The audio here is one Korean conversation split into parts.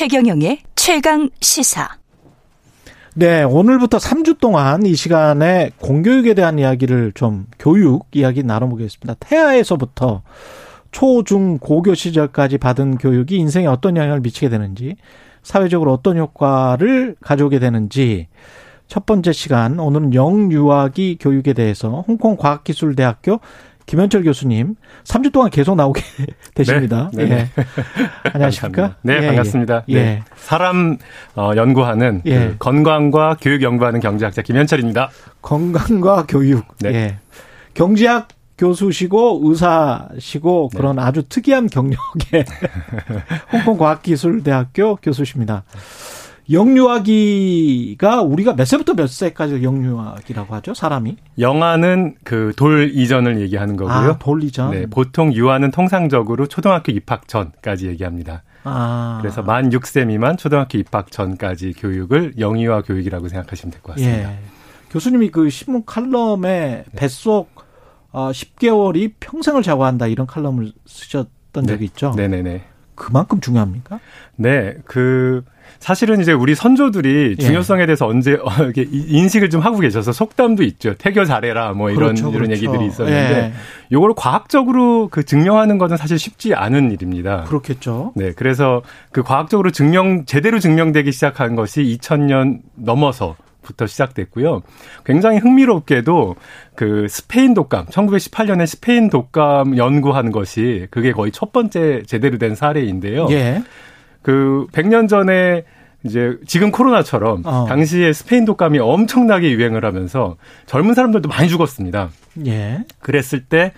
최경영의 최강 시사. 네, 오늘부터 3주 동안 이 시간에 공교육에 대한 이야기를 좀 교육 이야기 나눠보겠습니다. 태아에서부터 초, 중, 고교 시절까지 받은 교육이 인생에 어떤 영향을 미치게 되는지, 사회적으로 어떤 효과를 가져오게 되는지, 첫 번째 시간, 오늘은 영유아기 교육에 대해서 홍콩과학기술대학교 김현철 교수님 3주 동안 계속 나오게 되십니다. 네, 네. 예. 안녕하십니까? 네, 예, 반갑습니다. 예. 네. 사람 어, 연구하는 예. 그 건강과 교육 연구하는 경제학자 김현철입니다. 건강과 교육. 네. 예. 경제학 교수시고 의사시고 네. 그런 네. 아주 특이한 경력의 홍콩과학기술대학교 교수십니다. 영유아기가 우리가 몇 세부터 몇 세까지 영유아기라고 하죠? 사람이? 영아는 그 돌 이전을 얘기하는 거고요. 아, 돌 이전. 네, 보통 유아는 통상적으로 초등학교 입학 전까지 얘기합니다. 아. 그래서 만 6세 미만 초등학교 입학 전까지 교육을 영유아 교육이라고 생각하시면 될 것 같습니다. 예. 교수님이 그 신문 칼럼에 네. 뱃속 10개월이 어, 평생을 좌우한다 이런 칼럼을 쓰셨던 네. 적이 있죠. 네네네. 그만큼 중요합니까? 네, 그 사실은 이제 우리 선조들이 예. 중요성에 대해서 언제 어, 이렇게 인식을 좀 하고 계셔서 속담도 있죠. 태교 잘해라 뭐 이런 그렇죠, 이런 그렇죠. 얘기들이 있었는데 예. 요걸 과학적으로 그 증명하는 것은 사실 쉽지 않은 일입니다. 그렇겠죠. 네, 그래서 그 과학적으로 증명 제대로 증명되기 시작한 것이 2000년 넘어서 부터 시작됐고요. 굉장히 흥미롭게도 그 스페인 독감, 1918년에 스페인 독감 연구한 것이 그게 거의 첫 번째 제대로 된 사례인데요. 예. 그 100년 전에 이제 지금 코로나처럼 어. 당시에 스페인 독감이 엄청나게 유행을 하면서 젊은 사람들도 많이 죽었습니다. 예. 그랬을 때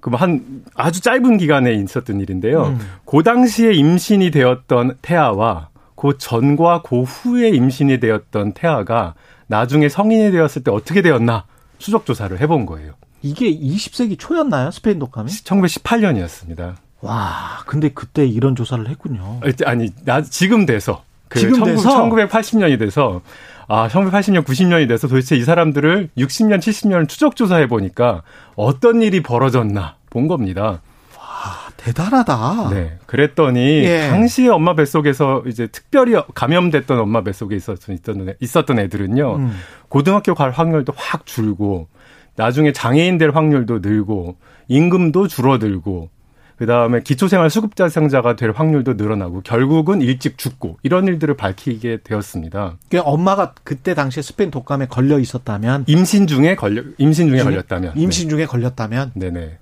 그한 아주 짧은 기간에 있었던 일인데요. 음. 그 당시에 임신이 되었던 태아와 그 전과 그 후에 임신이 되었던 태아가 나중에 성인이 되었을 때 어떻게 되었나 수적 조사를 해본 거예요. 이게 20세기 초였나요? 스페인 독감이? 1918년이었습니다. 와, 근데 그때 이런 조사를 했군요. 아니, 나 지금 돼서 그 지금 돼서 1980년이 돼서 아, 1980년, 90년이 돼서 도대체 이 사람들을 60년, 70년을 추적 조사해 보니까 어떤 일이 벌어졌나 본 겁니다. 와, 대단하다. 네. 그랬더니 예. 당시에 엄마 뱃속에서 이제 특별히 감염됐던 엄마 뱃속에 있었던 있었던 애들은요. 음. 고등학교 갈 확률도 확 줄고 나중에 장애인 될 확률도 늘고 임금도 줄어들고 그다음에 기초생활 수급자생자가 될 확률도 늘어나고 결국은 일찍 죽고 이런 일들을 밝히게 되었습니다. 그러니까 엄마가 그때 당시에 스페인 독감에 걸려 있었다면 임신 중에 걸려 임신 중에, 중에? 걸렸다면 임신 네. 중에 걸렸다면 네네.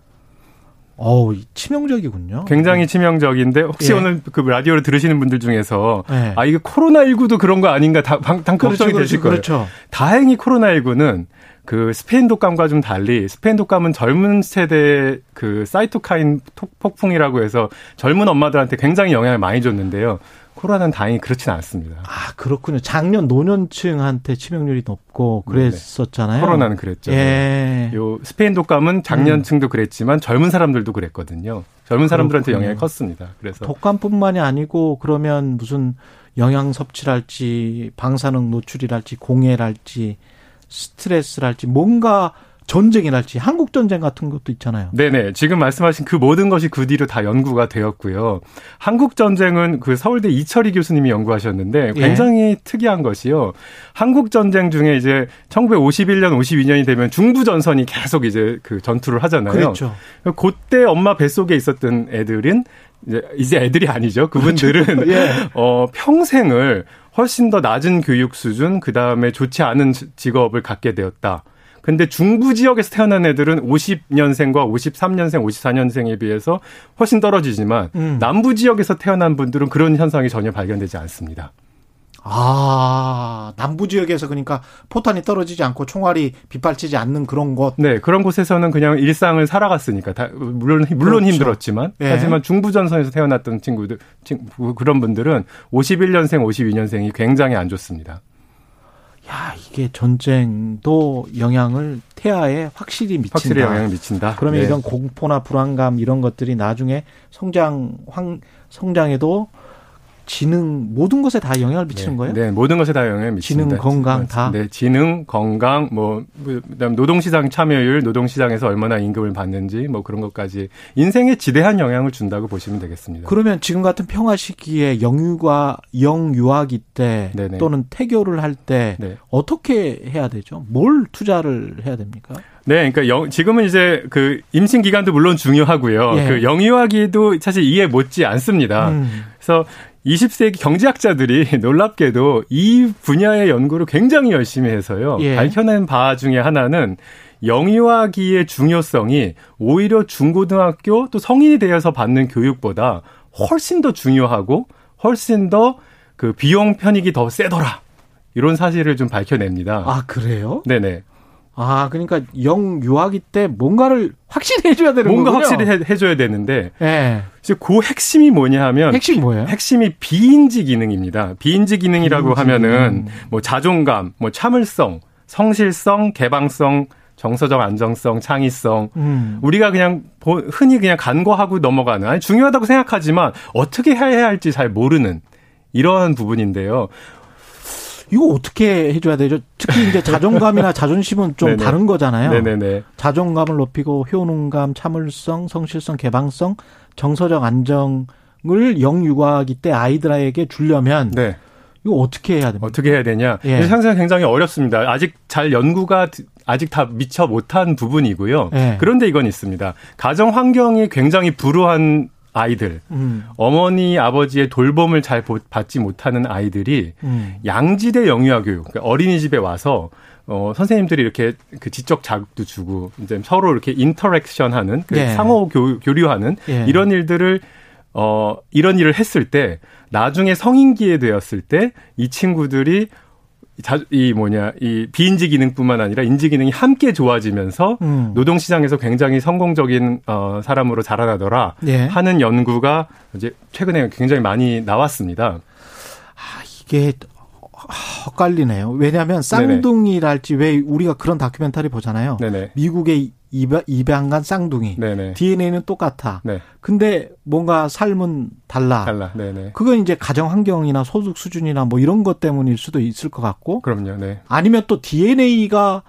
어우, 치명적이군요. 굉장히 치명적인데 혹시 예. 오늘 그 라디오를 들으시는 분들 중에서 예. 아 이게 코로나 19도 그런 거 아닌가 다, 당, 당 그렇죠, 걱정이 그렇죠, 되실 거예요. 그렇죠. 다행히 코로나 19는 그 스페인 독감과 좀 달리 스페인 독감은 젊은 세대 그 사이토카인 폭풍이라고 해서 젊은 엄마들한테 굉장히 영향을 많이 줬는데요. 코로나는 다행히 그렇지는 않습니다. 아 그렇군요. 작년 노년층한테 치명률이 높고 그랬었잖아요. 코로나는 그랬죠. 예. 요 스페인 독감은 작년층도 그랬지만 젊은 사람들도 그랬거든요. 젊은 사람들한테 그렇군요. 영향이 컸습니다. 그래서 독감뿐만이 아니고 그러면 무슨 영양 섭취랄지 방사능 노출이랄지 공해랄지 스트레스랄지 뭔가 전쟁이랄지 한국 전쟁 같은 것도 있잖아요. 네네. 지금 말씀하신 그 모든 것이 그 뒤로 다 연구가 되었고요. 한국 전쟁은 그 서울대 이철희 교수님이 연구하셨는데 예. 굉장히 예. 특이한 것이요. 한국 전쟁 중에 이제 1951년, 52년이 되면 중부 전선이 계속 이제 그 전투를 하잖아요. 그렇죠. 그때 엄마 뱃속에 있었던 애들은 이제 이제 애들이 아니죠. 그분들은 그렇죠. 예. 어 평생을 훨씬 더 낮은 교육 수준, 그 다음에 좋지 않은 직업을 갖게 되었다. 근데 중부 지역에서 태어난 애들은 50년생과 53년생, 54년생에 비해서 훨씬 떨어지지만 음. 남부 지역에서 태어난 분들은 그런 현상이 전혀 발견되지 않습니다. 아, 남부 지역에서 그러니까 포탄이 떨어지지 않고 총알이 빗발치지 않는 그런 곳. 네, 그런 곳에서는 그냥 일상을 살아갔으니까 다, 물론 물론 그렇죠. 힘들었지만 예. 하지만 중부 전선에서 태어났던 친구들 친, 그런 분들은 51년생, 52년생이 굉장히 안 좋습니다. 야, 이게 전쟁도 영향을 태아에 확실히 미친다. 확실히 영향을 미친다. 그러면 네. 이런 공포나 불안감 이런 것들이 나중에 성장 황 성장에도 지능 모든 것에 다 영향을 미치는 네, 거예요? 네, 모든 것에 다 영향을 미칩니다. 지능, 건강 다. 네, 지능, 건강, 뭐 그다음 노동시장 참여율, 노동시장에서 얼마나 임금을 받는지 뭐 그런 것까지 인생에 지대한 영향을 준다고 보시면 되겠습니다. 그러면 지금 같은 평화 시기에 영유가 영유아기 때 네네. 또는 태교를 할때 네. 어떻게 해야 되죠? 뭘 투자를 해야 됩니까? 네, 그러니까 영, 지금은 이제 그 임신 기간도 물론 중요하고요. 예. 그 영유아기도 사실 이해 못지 않습니다. 음. 그래서 20세기 경제학자들이 놀랍게도 이 분야의 연구를 굉장히 열심히 해서요. 예. 밝혀낸 바 중에 하나는 영유아기의 중요성이 오히려 중고등학교 또 성인이 되어서 받는 교육보다 훨씬 더 중요하고 훨씬 더 그 비용 편익이 더 세더라. 이런 사실을 좀 밝혀냅니다. 아 그래요? 네네. 아 그러니까 영 유아기 때 뭔가를 확실히 해줘야 되는 뭔가 거군요. 확실히 해, 해줘야 되는데 예. 이제 그 핵심이 뭐냐 하면 핵심 뭐예요? 핵심이 비인지 기능입니다. 비인지 기능이라고 비인지 하면은. 뭐 자존감, 뭐 참을성, 성실성, 개방성, 정서적 안정성, 창의성. 음. 우리가 그냥 보- 흔히 그냥 간과하고 넘어가는 아니 중요하다고 생각하지만 어떻게 해야 할지 잘 모르는 이러한 부분인데요. 이거 어떻게 해줘야 되죠? 특히 이제 자존감이나 자존심은 좀 네네. 다른 거잖아요. 네네네. 자존감을 높이고 효능감, 참을성, 성실성, 개방성, 정서적 안정을 영유아기 때 아이들에게 주려면 네. 이거 어떻게 해야 됩니까? 어떻게 해야 되냐? 예. 상상 굉장히 어렵습니다. 아직 잘 연구가 아직 다 미처 못한 부분이고요. 예. 그런데 이건 있습니다. 가정 환경이 굉장히 불우한 아이들, 음, 어머니 아버지의 돌봄을 잘 보- 받지 못하는 아이들이 음. 양질의 영유아 교육, 그러니까 어린이집에 와서 어, 선생님들이 이렇게 그 지적 자극도 주고 이제 서로 이렇게 interaction 하는 그 예. 상호 교, 교류하는 예. 이런 일들을 어 이런 일을 했을 때 나중에 성인기에 되었을 때 이 친구들이 자, 이 뭐냐 이 비인지 기능뿐만 아니라 인지 기능이 함께 좋아지면서 음. 노동 시장에서 굉장히 성공적인 어 사람으로 자라나더라 예. 하는 연구가 이제 최근에 굉장히 많이 나왔습니다. 아, 이게 헛갈리네요. 왜냐하면 쌍둥이랄지 왜 우리가 그런 다큐멘터리 보잖아요. 네네. 미국의 입양, 입양간 쌍둥이. 네네. DNA는 똑같아. 네. 근데 뭔가 삶은 달라. 달라. 네네. 그건 이제 가정 환경이나 소득 수준이나 뭐 이런 것 때문일 수도 있을 것 같고 그럼요. 네. 아니면 또 DNA가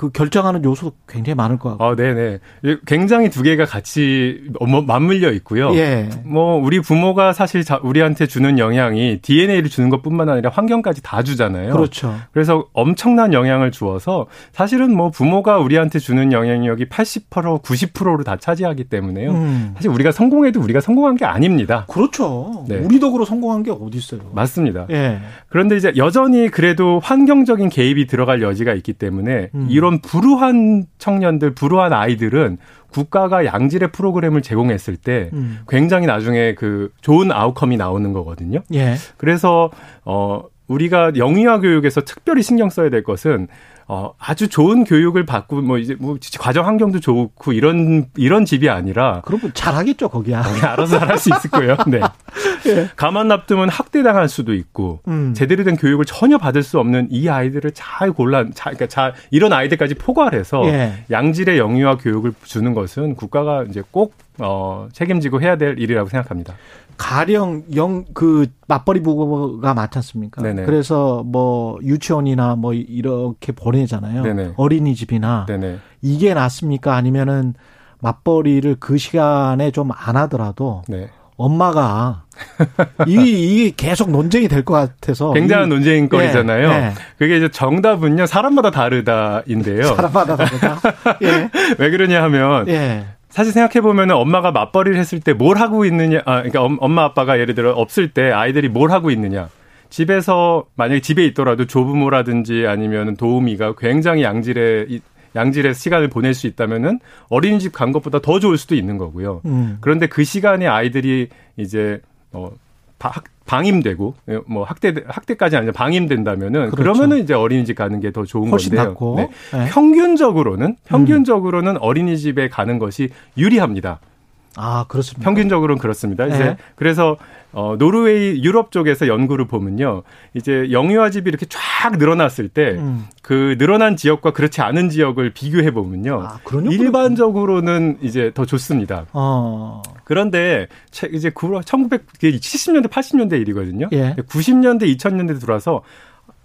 그 결정하는 요소도 굉장히 많을 것 같고. 아, 네네. 굉장히 두 개가 같이 어머- 맞물려 있고요. 예. 뭐 우리 부모가 사실 자- 우리한테 주는 영향이 DNA를 주는 것뿐만 아니라 환경까지 다 주잖아요. 그렇죠. 그래서 엄청난 영향을 주어서 사실은 뭐 부모가 우리한테 주는 영향력이 80% 90%로 다 차지하기 때문에요. 음. 사실 우리가 성공해도 우리가 성공한 게 아닙니다. 그렇죠. 네. 우리 덕으로 성공한 게 어디 있어요? 맞습니다. 예. 그런데 이제 여전히 그래도 환경적인 개입이 들어갈 여지가 있기 때문에 음. 이런 불우한 청년들, 불우한 아이들은 국가가 양질의 프로그램을 제공했을 때 음. 굉장히 나중에 그 좋은 아웃컴이 나오는 거거든요. 예. 그래서 어 우리가 영유아 교육에서 특별히 신경 써야 될 것은 어 아주 좋은 교육을 받고 뭐 이제 뭐 과정 환경도 좋고 이런 이런 집이 아니라 그러면 잘하겠죠, 거기야. 그냥 알아서 할수 있을 거예요. 네. 가만 놔두면 학대당할 수도 있고 음. 제대로 된 교육을 전혀 받을 수 없는 이 아이들을 잘 골라 잘 그러니까 잘 이런 아이들까지 포괄해서 예. 양질의 영유아 교육을 주는 것은 국가가 이제 꼭 어, 책임지고 해야 될 일이라고 생각합니다. 가령 영 그 맞벌이 부부가 많지 않습니까? 네네. 그래서 뭐 유치원이나 뭐 이렇게 보내잖아요. 네네. 어린이집이나 네네. 이게 낫습니까? 아니면은 맞벌이를 그 시간에 좀 안 하더라도 네. 엄마가 이게, 이게 계속 논쟁이 될 것 같아서 굉장한 이- 논쟁거리잖아요. 예, 예. 그게 이제 정답은요 사람마다 다르다인데요. 사람마다 다르다. 예. 왜 그러냐 하면 예. 사실 생각해 보면은 엄마가 맞벌이를 했을 때 뭘 하고 있느냐, 아, 그러니까 엄- 엄마 아빠가 예를 들어 없을 때 아이들이 뭘 하고 있느냐. 집에서 만약에 집에 있더라도 조부모라든지 아니면 도우미가 굉장히 양질의 이- 양질의 시간을 보낼 수 있다면은 어린이집 간 것보다 더 좋을 수도 있는 거고요. 음. 그런데 그 시간에 아이들이 이제 어 바- 학- 방임되고 뭐 학대 학대까지 아니라 방임된다면은 그렇죠. 그러면은 이제 어린이집 가는 게 더 좋은 훨씬 건데요. 낫고. 네. 예. 평균적으로는 평균적으로는 어린이집에 가는 것이 유리합니다. 아, 그렇습니다. 평균적으로는 그렇습니다. 이제 네. 그래서 어 노르웨이 유럽 쪽에서 연구를 보면요. 이제 영유아 집이 이렇게 쫙 늘어났을 때그 음. 늘어난 지역과 그렇지 않은 지역을 비교해 보면요. 아, 연구를 일반적으로는 이제 더 좋습니다. 어. 그런데 채- 이제 1970년대 80년대 일이거든요. 예. 90년대 2000년대 들어와서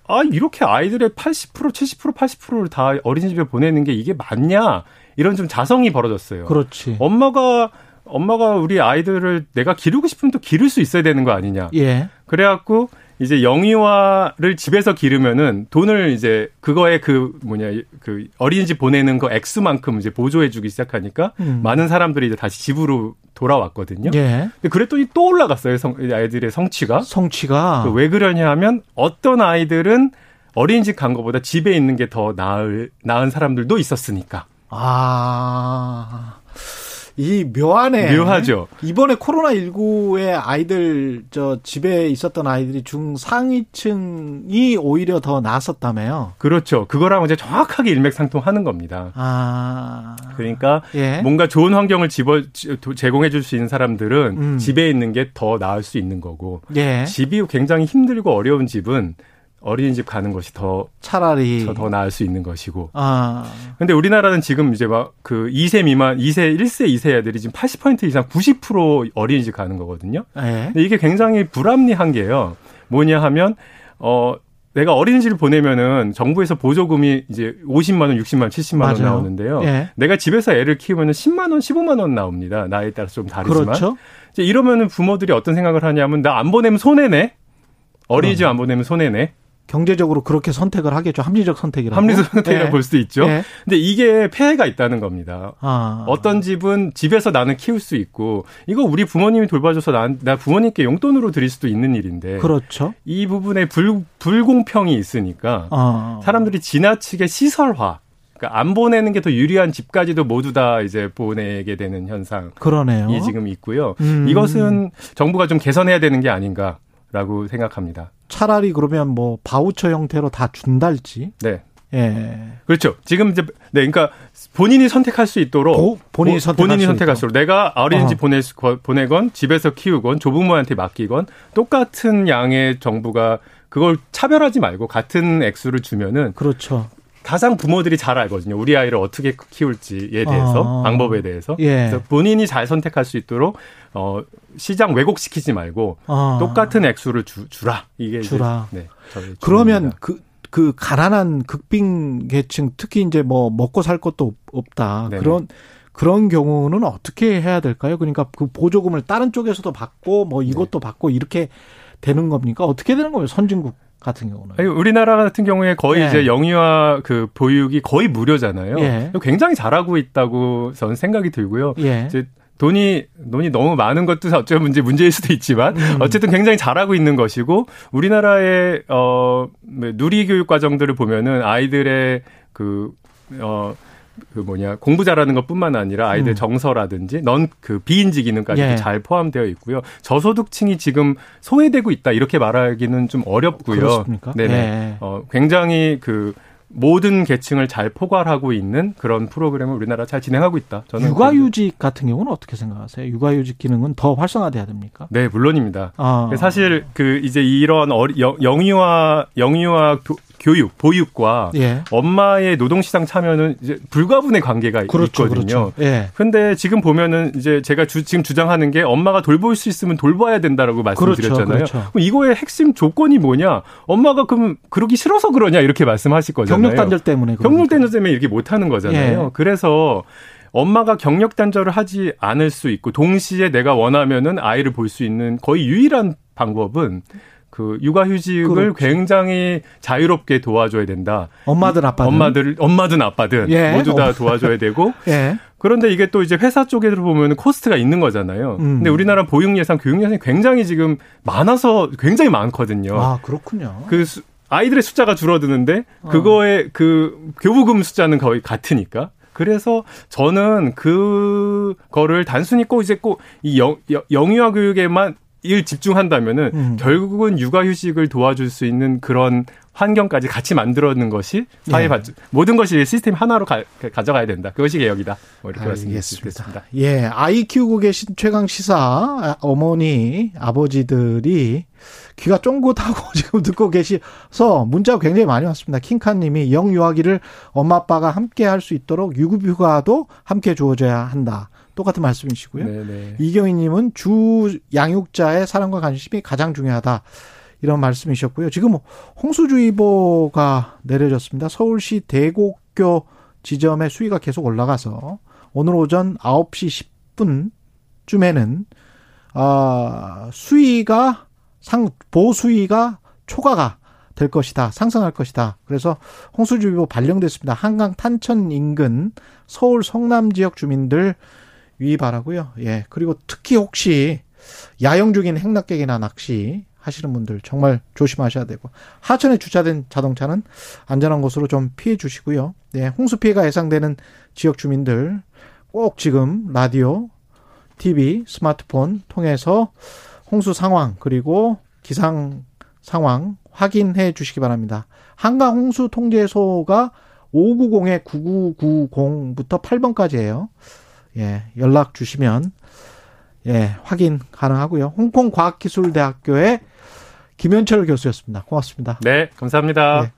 아 이렇게 아이들의 80% 70% 80%를 다 어린이집에 보내는 게 이게 맞냐 이런 좀 자성이 벌어졌어요. 그렇지. 엄마가 엄마가 우리 아이들을 내가 기르고 싶으면 또 기를 수 있어야 되는 거 아니냐. 예. 그래갖고 이제 영유아를 집에서 기르면은 돈을 이제 그거에 그 뭐냐 그 어린이집 보내는 거 액수만큼 이제 보조해주기 시작하니까 음. 많은 사람들이 이제 다시 집으로 돌아왔거든요. 예. 근데 그랬더니 또 올라갔어요. 성, 아이들의 성취가. 성취가 그왜 그러냐 하면 어떤 아이들은 어린이집 간 것보다 집에 있는 게 더 나을 나은 사람들도 있었으니까. 아. 이 묘하네. 묘하죠. 이번에 코로나19에 아이들, 저, 집에 있었던 아이들이 중상위층이 오히려 더 나았었다며요. 그렇죠. 그거랑 이제 정확하게 일맥상통하는 겁니다. 아. 그러니까 예. 뭔가 좋은 환경을 집어 제공해 줄 수 있는 사람들은 음. 집에 있는 게 더 나을 수 있는 거고 예. 집이 굉장히 힘들고 어려운 집은 어린이집 가는 것이 더, 차라리. 더, 더 나을 수 있는 것이고. 아. 근데 우리나라는 지금 이제 막 그 2세 미만, 2세, 1세, 2세 애들이 지금 80% 이상 90% 어린이집 가는 거거든요. 예. 근데 이게 굉장히 불합리한 게요. 뭐냐 하면, 어, 내가 어린이집을 보내면은 정부에서 보조금이 이제 50만 원, 60만 원, 70만 원 맞아요. 나오는데요. 예. 내가 집에서 애를 키우면은 10만 원, 15만 원 나옵니다. 나이에 따라서 좀 다르지만. 그렇죠. 이제 이러면은 부모들이 어떤 생각을 하냐면 나 안 보내면 손해네. 어린이집 안 보내면 손해네. 경제적으로 그렇게 선택을 하겠죠. 합리적 선택이라고. 합리적 선택이라고 예. 볼 수도 있죠. 예. 근데 이게 폐해가 있다는 겁니다. 아. 어떤 집은 집에서 나는 키울 수 있고 이거 우리 부모님이 돌봐줘서 나, 나 부모님께 용돈으로 드릴 수도 있는 일인데 그렇죠. 이 부분에 불, 불공평이 있으니까 어. 사람들이 지나치게 시설화 그러니까 안 보내는 게 더 유리한 집까지도 모두 다 이제 보내게 되는 현상이 그러네요. 지금 있고요. 음. 이것은 정부가 좀 개선해야 되는 게 아닌가 라고 생각합니다. 차라리 그러면 뭐 바우처 형태로 다 준달지. 네. 예. 그렇죠. 지금 이제 네, 그러니까 본인이 선택할 수 있도록 보- 본인이 보- 선택할 본인이 수 선택할 수 있도록 내가 어린이집 어. 보내 보내건 집에서 키우건 조부모한테 맡기건 똑같은 양의 정부가 그걸 차별하지 말고 같은 액수를 주면은 그렇죠. 가장 부모들이 잘 알거든요. 우리 아이를 어떻게 키울지에 대해서 어. 방법에 대해서. 예. 그래서 본인이 잘 선택할 수 있도록 어 시장 왜곡시키지 말고 어. 똑같은 액수를 주, 주라. 이게 이제, 주라. 네. 저희 그러면. 그, 그 가난한 극빈 계층 특히 이제 뭐 먹고 살 것도 없- 없다. 네네. 그런 그런 경우는 어떻게 해야 될까요? 그러니까 그 보조금을 다른 쪽에서도 받고 뭐 이것도 받고 이렇게 되는 겁니까? 어떻게 되는 거예요? 선진국 같은 경우는. 아니, 우리나라 같은 경우에 거의 예. 이제 영유아 그 보육이 거의 무료잖아요. 예. 굉장히 잘하고 있다고 저는 생각이 들고요. 예. 이제 돈이 돈이 너무 많은 것도 어쩌면 문제 문제일 수도 있지만 음. 어쨌든 굉장히 잘하고 있는 것이고 우리나라의 어 뭐, 누리 교육 과정들을 보면은 아이들의 그 어 그 뭐냐 공부 잘하는 것뿐만 아니라 아이들 음. 정서라든지 넌 그 비인지 기능까지도 예. 잘 포함되어 있고요. 저소득층이 지금 소외되고 있다 이렇게 말하기는 좀 어렵고요. 그렇습니까? 네네. 예. 어 굉장히 그 모든 계층을 잘 포괄하고 있는 그런 프로그램을 우리나라 잘 진행하고 있다. 저는 육아휴직 같은 경우는 어떻게 생각하세요? 육아휴직 기능은 더 활성화돼야 됩니까? 네 물론입니다. 아. 사실 그 이제 이런 어리, 영- 영유아 영유아 교, 교육 보육과 예. 엄마의 노동시장 참여는 이제 불가분의 관계가 그렇죠, 있거든요. 그렇죠. 예. 근데 지금 보면은 이제 제가 주, 지금 주장하는 게 엄마가 돌볼 수 있으면 돌봐야 된다라고 말씀드렸잖아요. 그렇죠, 그렇죠. 그럼 이거의 핵심 조건이 뭐냐? 엄마가 그럼 그러기 싫어서 그러냐 이렇게 말씀하실 거잖아요. 경력 단절 때문에 경력 그러니까. 단절 때문에 이렇게 못 하는 거잖아요. 예. 그래서 엄마가 경력 단절을 하지 않을 수 있고 동시에 내가 원하면은 아이를 볼 수 있는 거의 유일한 방법은 그 육아휴직을 그렇죠. 굉장히 자유롭게 도와줘야 된다. 엄마든 아빠든 엄마들 엄마든 아빠든 예. 모두 다 도와줘야 되고 예. 그런데 이게 또 이제 회사 쪽에서 보면 코스트가 있는 거잖아요. 음. 근데 우리나라 보육 예산, 교육 예산이 굉장히 지금 많아서 굉장히 많거든요. 아 그렇군요. 그 수- 아이들의 숫자가 줄어드는데 어. 그거의 그 교부금 숫자는 거의 같으니까. 그래서 저는 그거를 단순히 꼭 이제 꼭 이 영유아 교육에만 일 집중한다면은 음. 결국은 육아휴직을 도와줄 수 있는 그런 환경까지 같이 만들어놓는 것이 사회 예. 발 모든 것이 시스템 하나로 가, 져가야 된다. 그것이 개혁이다. 뭐 이렇게. 있겠습니다. 예, 아이 키우고 계신 최강 시사 어머니 아버지들이 귀가 쫑긋하고 지금 듣고 계셔서 문자가 굉장히 많이 왔습니다. 킹카님이 영유아기를 엄마 아빠가 함께 할 수 있도록 유급휴가도 함께 주어져야 한다. 똑같은 말씀이시고요. 네네. 이경희님은 주 양육자의 사랑과 관심이 가장 중요하다. 이런 말씀이셨고요. 지금 뭐 홍수주의보가 내려졌습니다. 서울시 대곡교 지점의 수위가 계속 올라가서 오늘 오전 9시 10분쯤에는 아, 수위가 상 보수위가 초과가 될 것이다. 상승할 것이다. 그래서 홍수주의보 발령됐습니다. 한강 탄천 인근 서울 성남 지역 주민들 유의 바라고요. 예. 그리고 특히 혹시 야영 중인 행락객이나 낚시 하시는 분들 정말 조심하셔야 되고 하천에 주차된 자동차는 안전한 곳으로 좀 피해 주시고요. 네, 홍수 피해가 예상되는 지역 주민들 꼭 지금 라디오, TV, 스마트폰 통해서 홍수 상황 그리고 기상 상황 확인해 주시기 바랍니다. 한강 홍수 통제소가 590에 9990부터 8번까지예요. 예, 연락 주시면 예, 확인 가능하고요. 홍콩 과학기술대학교의 김현철 교수였습니다. 고맙습니다. 네, 감사합니다. 네.